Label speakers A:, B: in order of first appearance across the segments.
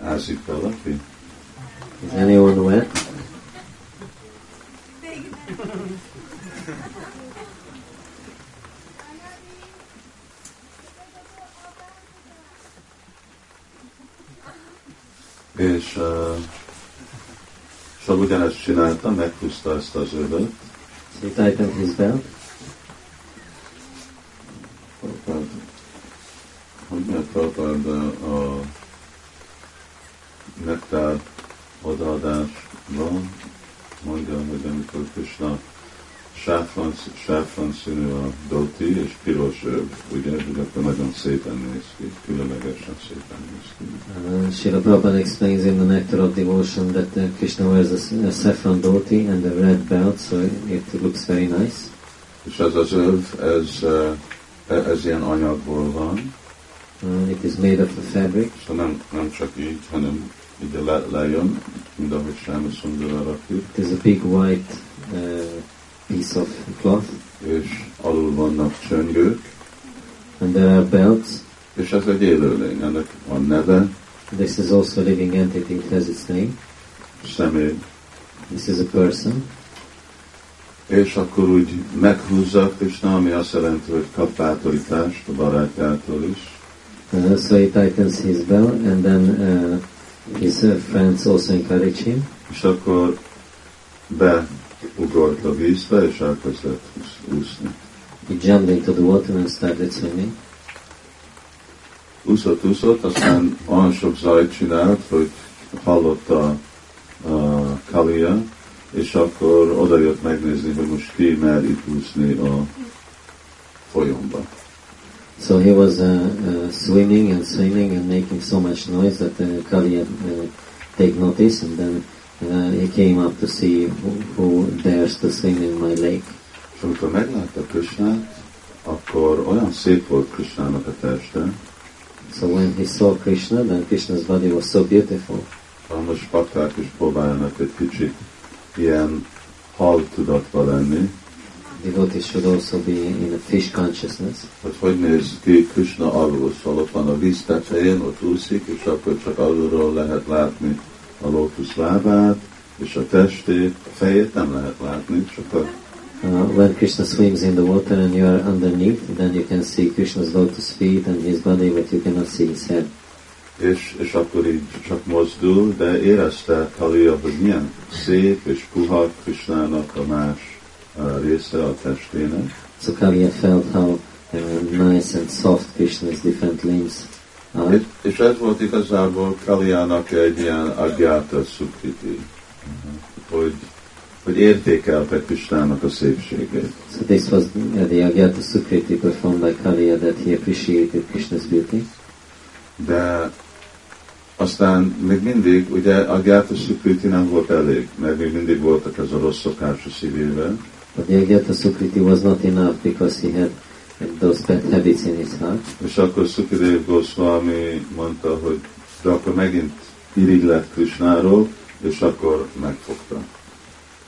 A: Ázik valaki?
B: Is anyone wet?
A: És uh, szóval ugyanezt csinálta, meghúzta ezt az övet,
B: So he tightened his belt.
A: Sáfran színű a doti és piros ugye, akkor nagyon szépen néz ki, különlegesen szépen néz ki.
B: Uh, Srila Prabhupada explains in the Nectar of Devotion that uh, Krishna wears a, a saffron dhoti and a red belt, so it looks very nice.
A: És ez az öv, ez, eh, ez ilyen anyagból van,
B: Uh, it is made of a fabric,
A: szóval nem, nem csak így, hanem ide le, lejön, ahogy Sámi Szundara rakjuk,
B: it is a big white uh, piece of cloth,
A: és alul vannak csöngők,
B: and there are belts.
A: és ez egy élőlény, ennek van neve,
B: This is also a living entity, it has its name.
A: személy,
B: This is a person.
A: és akkor úgy meghúzza Krishna, ami azt jelenti, hogy kap bátorítást a barátjától is,
B: Uh, so he tightens his belt, and then uh, his uh, friends also encourage him.
A: és akkor beugort a vízbe, és elkezdett úsz- úszni.
B: He jumped into the water and started swimming.
A: Úszott, úszott, aztán olyan sok zajt csinált, hogy hallotta a Kalia, és akkor oda jött megnézni, hogy most ki mer itt úszni a folyomba.
B: So he was uh, uh, swimming and swimming and making so much noise that uh, Kali had uh, take notice, and then uh, he came up to see who, who dares to swim in my lake.
A: És amikor meglátta Krishnát, akkor olyan szép volt Krishnának a teste,
B: So when he saw Krishna, then Krishna's body was so beautiful.
A: most pakták is próbálnak egy kicsit ilyen hal tudatba lenni,
B: Devotees should also be in a fish consciousness.
A: hogy hogy néz ki Krishna alul, szóval ott van a víz tetején, ott úszik, és akkor csak alulról lehet látni a lótusz lábát, és a testét, a fejét nem lehet látni, csak a
B: Uh, when Krishna swims in the water and you are underneath, then you can see Krishna's lotus feet and his body, but you cannot see his head.
A: és, és akkor így csak mozdul, de érezte Kalia, hogy milyen szép és puha Krishnának a más uh, része a testének,
B: So Kaliya felt how uh, nice and soft Krishna's different limbs are.
A: és, ez volt igazából Kaliának egy ilyen agyáta szukriti, hogy, hogy értékelte Krishnának a szépségét.
B: So this was uh, the Agyata Sukriti performed by Kaliya that he appreciated Krishna's beauty.
A: De aztán még mindig, ugye a Gáta Szukriti nem volt elég, mert még mindig voltak ez a rossz szokás a szívével,
B: But the Agyata Sukriti was not enough because he had those bad habits in his heart.
A: és akkor Szukidev Goswami mondta, hogy de akkor megint irigy lett Krishnáról, és akkor megfogta.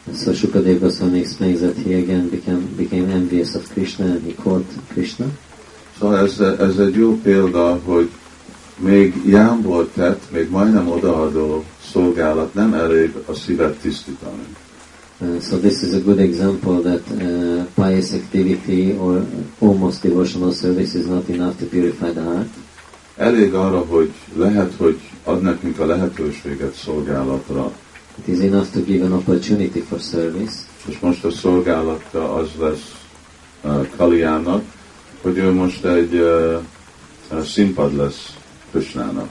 B: And so Shukadev Goswami explains that he again became, became envious of Krishna and he caught Krishna.
A: Szóval ez, ez egy jó példa, hogy még jámbor tett, még majdnem odaadó szolgálat nem elég a szívet tisztítani.
B: Uh, so this is a good example that uh, pious activity or almost devotional service is not enough to purify the heart.
A: Elég arra, hogy lehet, hogy ad nekünk a lehetőséget szolgálatra,
B: It is enough to give an opportunity for service.
A: és most a szolgálata az lesz uh, Kaliának, hogy ő most egy uh, uh, színpad lesz Krishnának.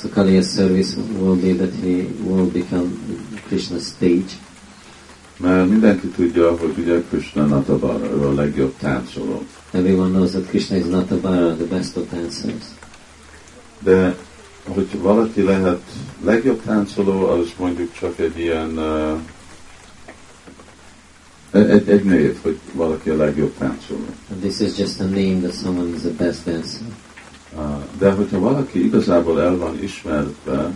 B: So Kaliya's service will be that he will become Krishna's stage.
A: Mert mindenki tudja, hogy ugye Krishna Natabara, a legjobb táncoló.
B: Everyone knows that Krishna is not a bara, the best of dancers.
A: De hogy valaki lehet legjobb táncoló, az mondjuk csak egy ilyen uh, egy, egy név, hogy valaki a legjobb táncoló.
B: And this is just a name that someone is the best dancer.
A: Uh, de hogyha valaki igazából el van ismerve,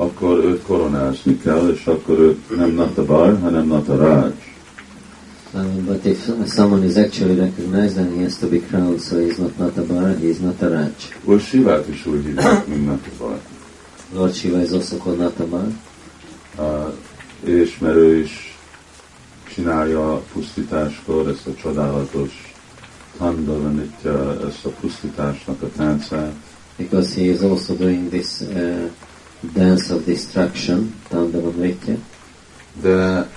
A: akkor őt koronázni kell, és akkor őt nem Natabar, hanem Nataraj.
B: Uh, but if someone is actually recognized, then he has to be crowned, so he's not Natabara, he is Nataraj.
A: Úgy Sivát is úgy hívják, mint Natabar.
B: Lord Shiva is also called Natamal.
A: Uh, és mert ő is csinálja a pusztításkor ezt a csodálatos Tandavanitya, ezt a pusztításnak a táncát.
B: Because he is also doing this uh, dance of destruction, Tandavanitya.
A: De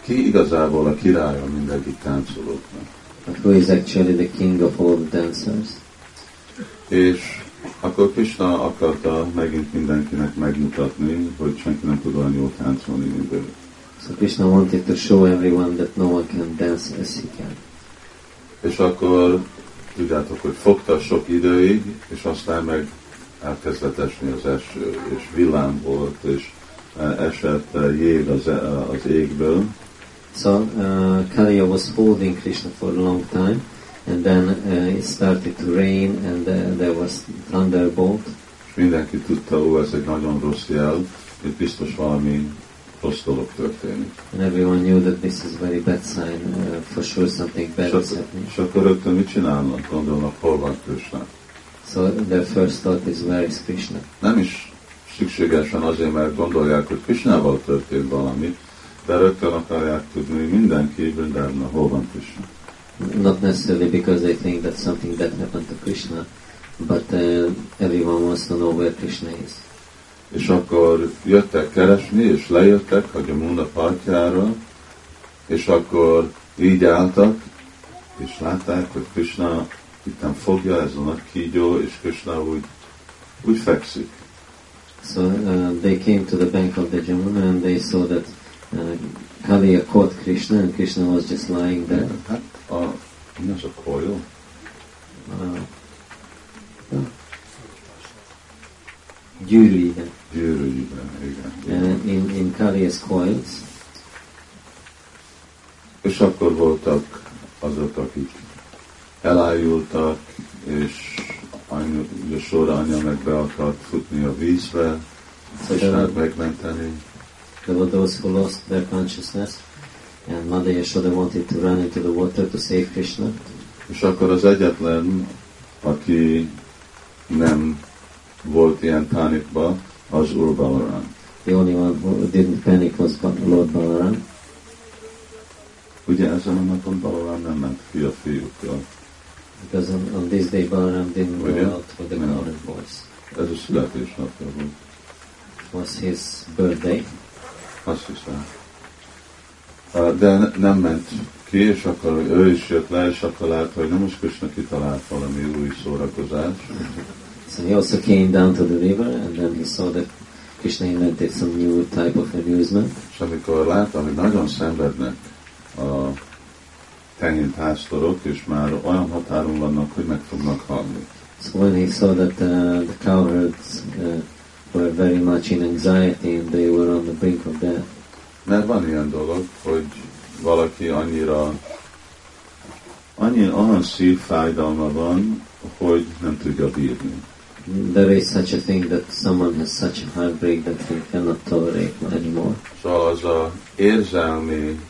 A: ki igazából a királya mindegyik táncolóknak?
B: But who is actually the king of all the dancers?
A: És akkor Krishna akarta megint mindenkinek megmutatni, hogy senki nem tud olyan jól táncolni, mint ő.
B: So Krishna wanted to show everyone that no one can dance as he can.
A: És akkor tudjátok, hogy fogta sok időig, és aztán meg elkezdett esni az eső, és villám volt, és eh, esett eh, jég az, eh, az égből,
B: So uh, Kaliya was holding Krishna for a long time, and then uh, it started to rain, and uh, there was thunderbolt.
A: és mindenki tudta, ó, ez egy nagyon rossz jel, itt biztos valami rossz dolog történik.
B: And everyone knew that this is very bad sign. Uh, for sure, something bad is happening.
A: és akkor rögtön mit csinálnak? Gondolnak, hol van Krishna?
B: So their first thought is, where is Krishna?
A: Nem is szükségesen azért, mert gondolják, hogy Krishnával történt valami, de rögtön akarják tudni, hogy mindenki Brindában hol van Krishna.
B: Not necessarily because they think that something bad happened to Krishna, but uh, everyone wants to know where Krishna is.
A: És akkor jöttek keresni, és lejöttek a Gyamuna partjára, és akkor így álltak, és látták, hogy Krishna itten fogja ez a nagy kígyó, és Krishna úgy, úgy fekszik.
B: So uh, they came to the bank of the Jamuna and they saw that uh, Kaliya caught Krishna and Krishna was just lying there.
A: Hát a, mi az a kolyó?
B: Uh, gyűrűiben.
A: Igen.
B: Uh, in, in Kaliya's coils.
A: És akkor voltak azok, akik elájultak, és anya, ugye sorra anya meg be akart futni a vízbe,
B: were,
A: megmenteni.
B: there were those who lost their consciousness and Mother Yashoda wanted to run into the water to save Krishna.
A: És akkor az egyetlen, aki nem volt ilyen pánikba, az Úr Balaram.
B: The only one who didn't panic was Lord Balaram.
A: Ugye ezen a napon Balaram nem ment ki a fiúkkal.
B: Because on, on this day Balaram didn't go out with the colored boys.
A: Ez a születésnapja volt.
B: Was his birthday.
A: Azt hiszem. De ne- nem ment ki, és akkor ő is jött le, és akkor látta, hogy nem most Krishna kitalált valami új szórakozás,
B: So he also came down to the river and then he saw that Krishna invented some new type of amusement.
A: és amikor látta, hogy nagyon szenvednek a tehén pásztorok, és már olyan határon vannak, hogy meg fognak halni.
B: So when he saw that uh, the cowherds uh, were very much in anxiety and they were on the brink of death,
A: Mert van ilyen dolog, hogy valaki annyira annyi, olyan szívfájdalma van, hogy nem tudja bírni.
B: there is such a thing that someone has such a heartbreak that he cannot tolerate anymore.
A: Szóval az a érzelmi,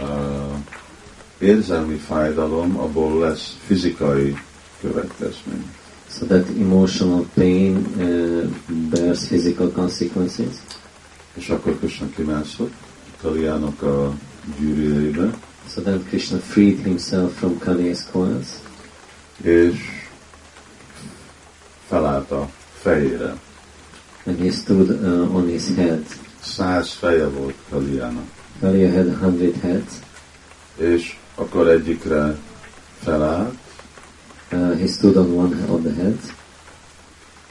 A: uh, érzelmi fájdalom, abból lesz fizikai következmény.
B: So that emotional pain uh, bears physical consequences.
A: És akkor Krishna kimászott Kaliának a gyűrűjébe,
B: So then Krishna freed himself from Kaliya's coils
A: és felállt a fejére.
B: and he stood uh, on his head.
A: Száz feje volt Kaliának.
B: Kaliya had a hundred heads.
A: És akkor egyikre felállt,
B: Uh, he stood on one of the heads.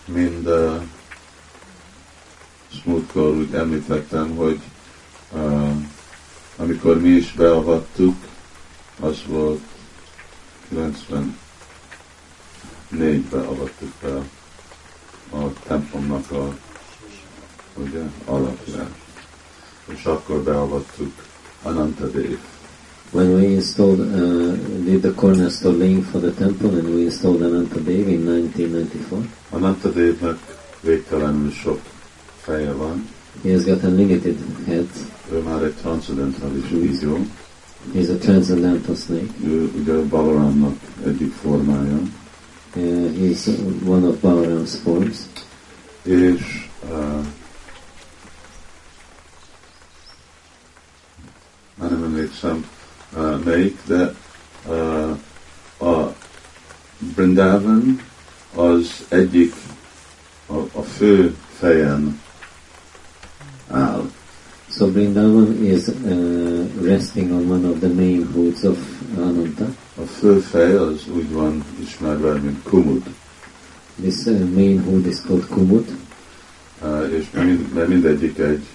A: mind uh, múltkor úgy említettem, hogy uh, amikor mi is beavattuk, az volt 94-ben avattuk be a templomnak a ugye, alapját. És akkor beavattuk Anantadev.
B: when we installed, uh, did the cornerstone laying for the temple and we installed Ananta Dev in 1994.
A: Ananta Devi végtelenül sok feje van.
B: He has got a limited head.
A: Ő már egy transzendentális vízió.
B: He's a transcendental snake.
A: Ő ugye Balaramnak egyik formája.
B: Uh, he's one of Balaram's forms.
A: És uh, már nem emlékszem, uh, melyik, de uh, a Brindavan az egyik a, a fő fejen áll.
B: So Brindavan is uh, resting on one of the main hoods of Ananta.
A: A fő fej az úgy van ismerve, mint Kumud.
B: This uh, main hood is called Kumud.
A: Uh, és mind, mindegyik egy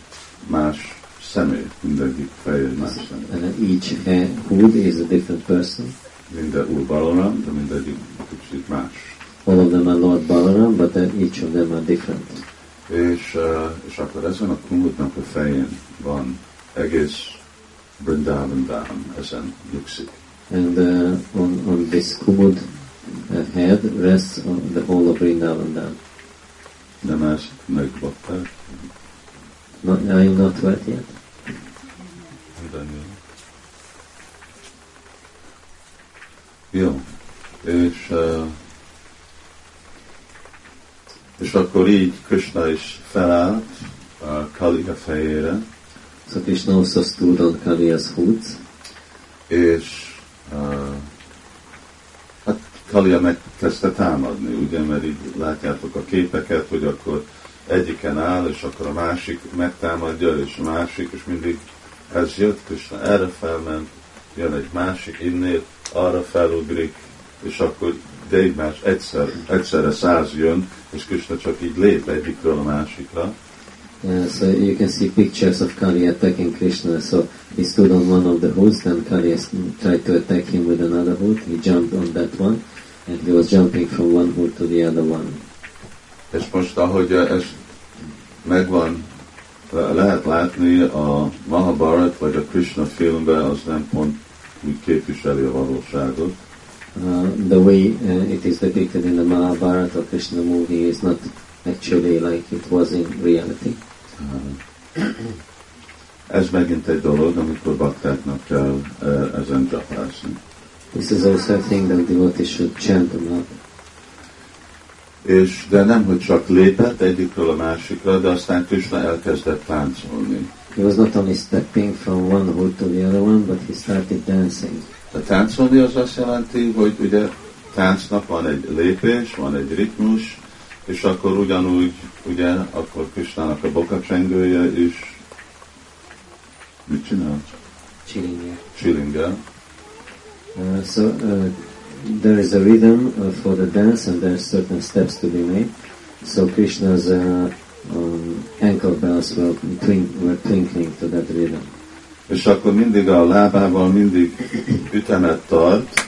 A: más személy, mindegyik fej egy más személy.
B: Uh, each uh, hood is a different person.
A: Minden úr Balaram, de mindegyik kicsit más.
B: All of them are Lord Balaram, but uh, each of them are different.
A: És, uh, és akkor ezen a Kumudnak a fején van egész Brindavan Dham, ezen nyugszik.
B: And uh, on, on this Kumud uh, head rests on the whole of Vrindavan Dham.
A: Nem ezt megbakták?
B: Not, are you not wet yet?
A: Daniel. Jó. És, és akkor így Krishna is felállt a Kaliga fejére,
B: So Krishna also stood on Kaliya's hoods.
A: és uh, hát Kalia megkezdte támadni, ugye, mert így látjátok a képeket, hogy akkor egyiken áll, és akkor a másik megtámadja, és a másik, és mindig ez jött, Krishna erre felment, jön egy másik innét, arra felugrik, és akkor de egymás egyszer, egyszerre száz jön, és Krishna csak így lép egyikről a másikra,
B: Uh, so you can see pictures of Kali attacking Krishna. So he stood on one of the hoods, then Kali tried to attack him with another hood. He jumped on that one, and he was jumping from one hood to the other one.
A: És most, ahogy ez megvan, lehet látni a Mahabharat vagy a Krishna filmben, az nem pont úgy képviseli a valóságot.
B: Uh, the way uh, it is depicted in the Mahabharata or Krishna movie is not actually like it was in reality.
A: Ez megint egy dolog, amikor baktáknak kell eh, ezen csapászni.
B: This is also a thing that devotees should chant about.
A: És de nem, hogy csak lépett egyikről a másikra, de aztán Krishna elkezdett táncolni.
B: He was not only stepping from one hood to the other one, but he started dancing.
A: A táncolni az azt jelenti, hogy ugye táncnak van egy lépés, van egy ritmus, és akkor ugyanúgy, ugye, akkor Krishnának a bokacsengője is mit csinál?
B: Chilling here.
A: Csilingel.
B: Uh, so uh, there is a rhythm uh, for the dance, and there are certain steps to be made. So Krishna's uh, um, ankle bells were, twink- were twinkling to that rhythm.
A: És akkor mindig a lábával mindig ütemet tart,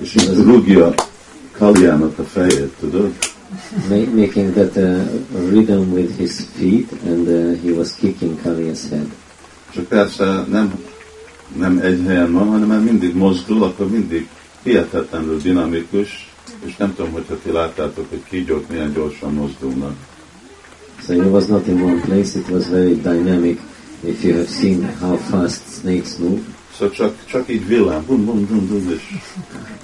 A: és így rúgja Kaliának a fejét, tudod?
B: Ma- making that uh, rhythm with his feet, and uh, he was kicking Kaliya's head.
A: Csak persze nem, nem egy helyen van, hanem mindig mozdul, akkor mindig hihetetlenül dinamikus, és nem tudom, hogyha ti láttátok, hogy kígyók milyen gyorsan mozdulnak.
B: So it was not in one place, it was very dynamic. If you have seen how fast snakes move,
A: Szóval csak, csak így villám, bum, bum, bum, bum, és,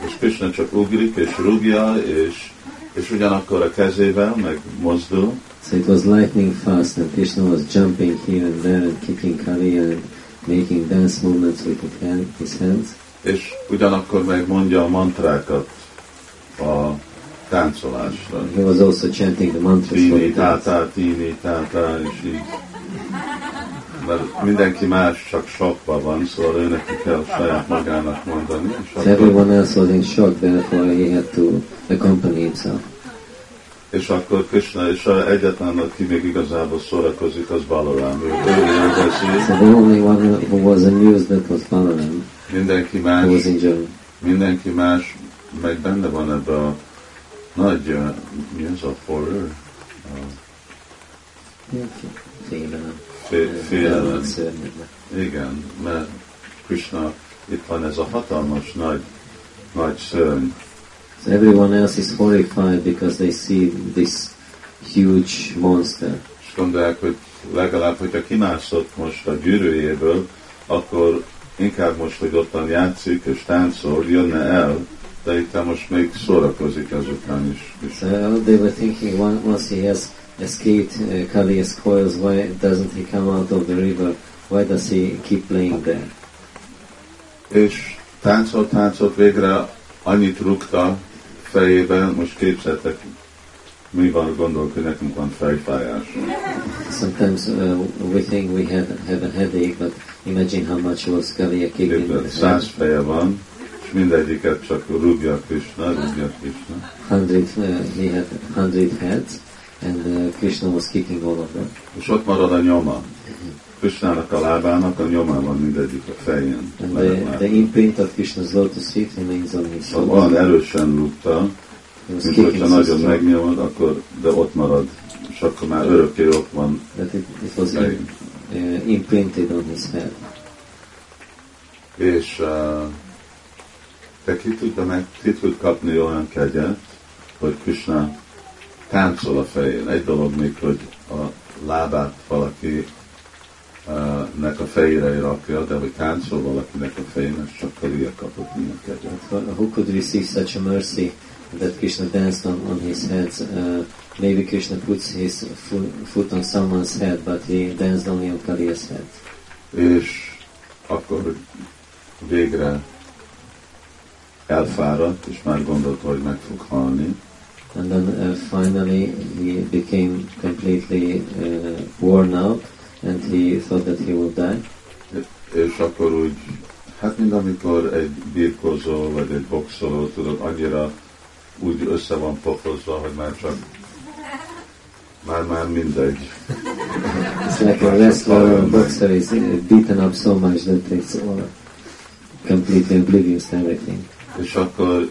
A: és Krishna csak ugrik, és rúgja, és, és ugyanakkor a kezével meg mozdul,
B: so it was lightning fast, and Krishna was jumping here and there and kicking Kaliya and making dance movements with his hands.
A: És ugyanakkor meg mondja a mantrákat a táncolásra.
B: He was also chanting the mantras for the
A: tátá, tíni, tátá, és így. Mert mindenki más csak sokban van, szóval ő neki kell saját magának mondani.
B: So
A: akkor,
B: everyone else was in shock, therefore he had to accompany himself.
A: és akkor Krishna, és a egyetlen, aki még igazából szórakozik, az Balaram. Ő, ő élvezi,
B: So the only one who was amused that was Balaram,
A: mindenki más, mindenki más meg benne van ebbe a nagy, uh, mi az a horror?
B: Félelem.
A: Fé- Félelem. Igen, mert Krishna itt van ez a hatalmas nagy, nagy szörny,
B: So everyone else is horrified because they see this huge monster.
A: és gondolják, hogy legalább, hogyha kimászott most a gyűrűjéből, akkor inkább most, hogy ottan játszik és táncol, jönne el, de itt most még szórakozik azután is.
B: So they were thinking one, once he has escaped uh, Kaliya's coils, why doesn't he come out of the river? Why does he keep playing there?
A: és táncolt, táncolt végre, annyit rúgta fejében, most képzeltek, mi van, gondolok, hogy nekünk van fejfájás.
B: Sometimes uh, we think we have, have a headache, but imagine how much was Kaliya kicking with
A: száz feje van, és mindegyiket csak rúgja Krishna, rúgja Krishna.
B: Hundred, uh, he had hundred heads, and uh, Krishna was kicking all of them.
A: És ott marad a nyoma. Krishnának a lábának a nyoma van mindegyik a fején.
B: And the, the imprint of Krishna's lotus feet remains on his shoulders.
A: olyan erősen rúgta,
B: kicking
A: hogyha nagyon megnyomod, akkor, de ott marad. És akkor már örökké ott van
B: that it, it was. Uh, imprinted on his head.
A: És uh, te ki tud, meg, ki tud kapni olyan kegyet, hogy Krishna táncol a fején. Egy dolog még, hogy a lábát valaki uh, nek a fejére rakja, de hogy táncol valakinek a fején, ez csak Kaliya kapott ilyen kegyet.
B: Who could receive such a mercy that Krishna danced on, on his head? Uh, maybe Krishna puts his fo- foot on someone's head, but he danced only on Kaliya's head.
A: És akkor végre elfáradt, és már gondolta, hogy meg fog halni,
B: And then uh, finally he became completely uh, worn out and he thought that he will die.
A: és akkor úgy, hát mint amikor egy birkózó, vagy egy boxoló, tudod, annyira úgy össze van pofozva, hogy már csak már, már mindegy.
B: It's like a wrestler or a boxer is uh, beaten up so much that it's all completely oblivious to everything.
A: És akkor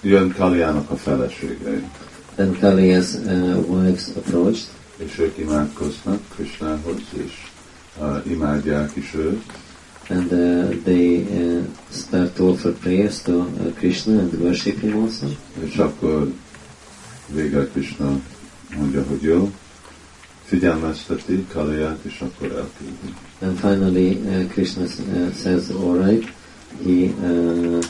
A: jön Kaliának a feleségei,
B: Then Kaliya's uh, wives approached
A: és ők imádkoznak Krishnához, és uh, imádják is őt,
B: and uh, they uh, start to offer prayers to uh, Krishna and worship him also.
A: és akkor végre Krishna mondja, hogy jó, figyelmezteti Kaliát, és akkor elküldi.
B: And finally, uh, Krishna uh, says, "All right." He uh,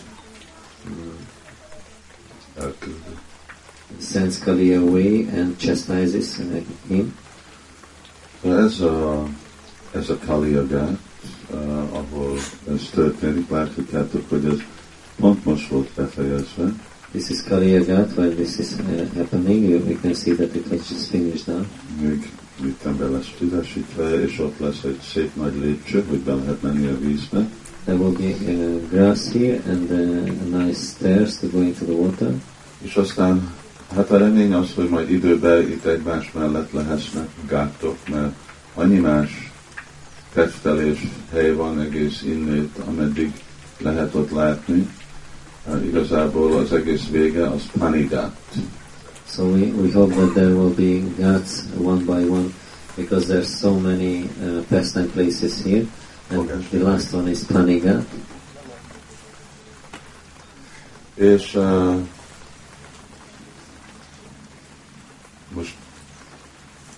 A: elküldi.
B: sends Kaliya away and chastises him.
A: Ez a, ez a Kaliagát, uh, ahol ez történik, láthatjátok, hogy ez pont most volt befejezve,
B: This is Kaliya Ghat, while this is uh, happening. You, you can see that it was just finished now.
A: még itt be lesz tüzesítve, és ott lesz egy szép nagy lépcső, hogy be lehet menni a vízbe,
B: There will be uh, grass here and uh, a nice stairs to go into the water.
A: és aztán hát a remény az, hogy majd időben itt egymás mellett lehesznek gátok, mert annyi más tetstelés hely van egész innét, ameddig lehet ott látni. Hát igazából az egész vége az panigát.
B: So we, we hope that there will be ghats one by one because there's so many uh, pastime places here. And
A: Okay.
B: the last one is Panigat.
A: És uh, most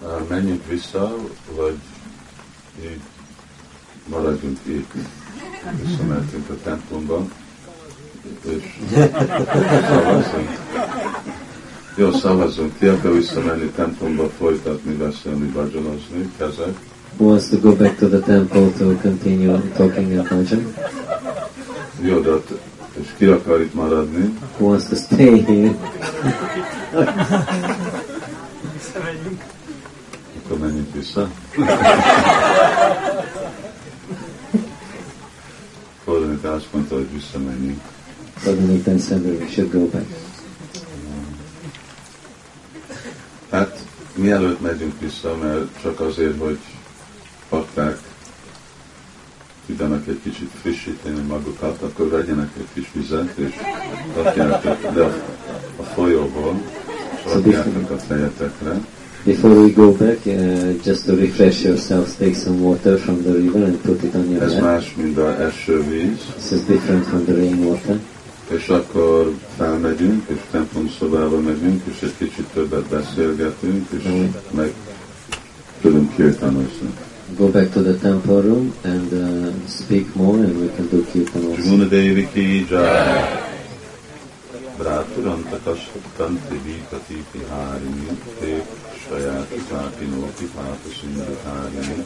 A: uh, menjünk vissza, vagy így maradjunk itt. Visszamentünk a templomba, és szavazzunk. Jó, szavazzunk. Ki akar visszamenni templomba, folytatni, beszélni, vagyonozni, kezek.
B: Who wants to go back to the temple to continue talking and bhajan?
A: Jó, de ott, és ki akar itt maradni?
B: Who wants to stay here?
A: Akkor menjünk vissza. Fordulni azt mondta, hogy visszamenjünk.
B: Suddenly then said that we should go back.
A: Hát mielőtt megyünk vissza, mert csak azért, hogy pakták tudjanak egy kicsit frissíteni magukat, akkor vegyenek egy kis vizet, és rakják le a, a folyóból, és rakjátok a fejetekre,
B: Before we go back, uh, just to refresh yourselves, take some water from the river and put it on your
A: ez
B: head.
A: más, mint a esővíz,
B: This is different from the rainwater.
A: és akkor felmegyünk, és templom szobába megyünk, és egy kicsit többet beszélgetünk, és meg tudunk kirtanozni.
B: Go back to the temple room and uh, speak more, and we can do kirtan also.
A: Jumuna Devi ki jai. प्रातुरन्तकस्तन्त्रिभि कतिपिहारिणि ते क्षयाति कापि नोऽपि पापसिन्धुकारिणि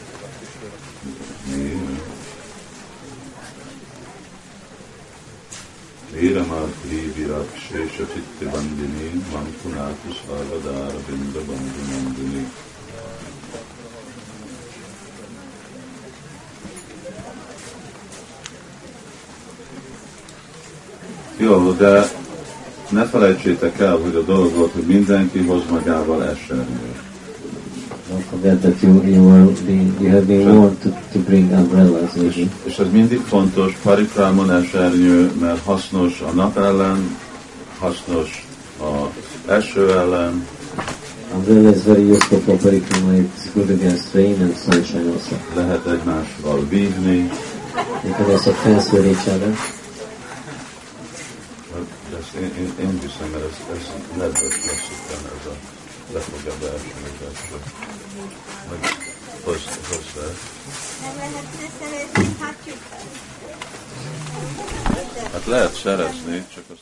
A: You know, that ne felejtsétek el, hogy a dolog volt, hogy mindenki hoz magával esernyőt.
B: Don't forget that you, you, are being, you have been warned to, to bring umbrellas with you.
A: És ez mindig fontos, parikrámon esernyő, mert hasznos a nap ellen, hasznos a eső ellen,
B: Umbrella is very useful for parikrama. It's good against rain and sunshine also.
A: lehet egymással vívni,
B: You can also fence with each other.
A: Én, én, én viszem, mert ez, ez nedves utána, ez a le fogja beesni az eső. Meg hozzá, hozzá.
C: Nem lehetne szerezni hattyúkat?
A: Hát lehet szerezni, csak azt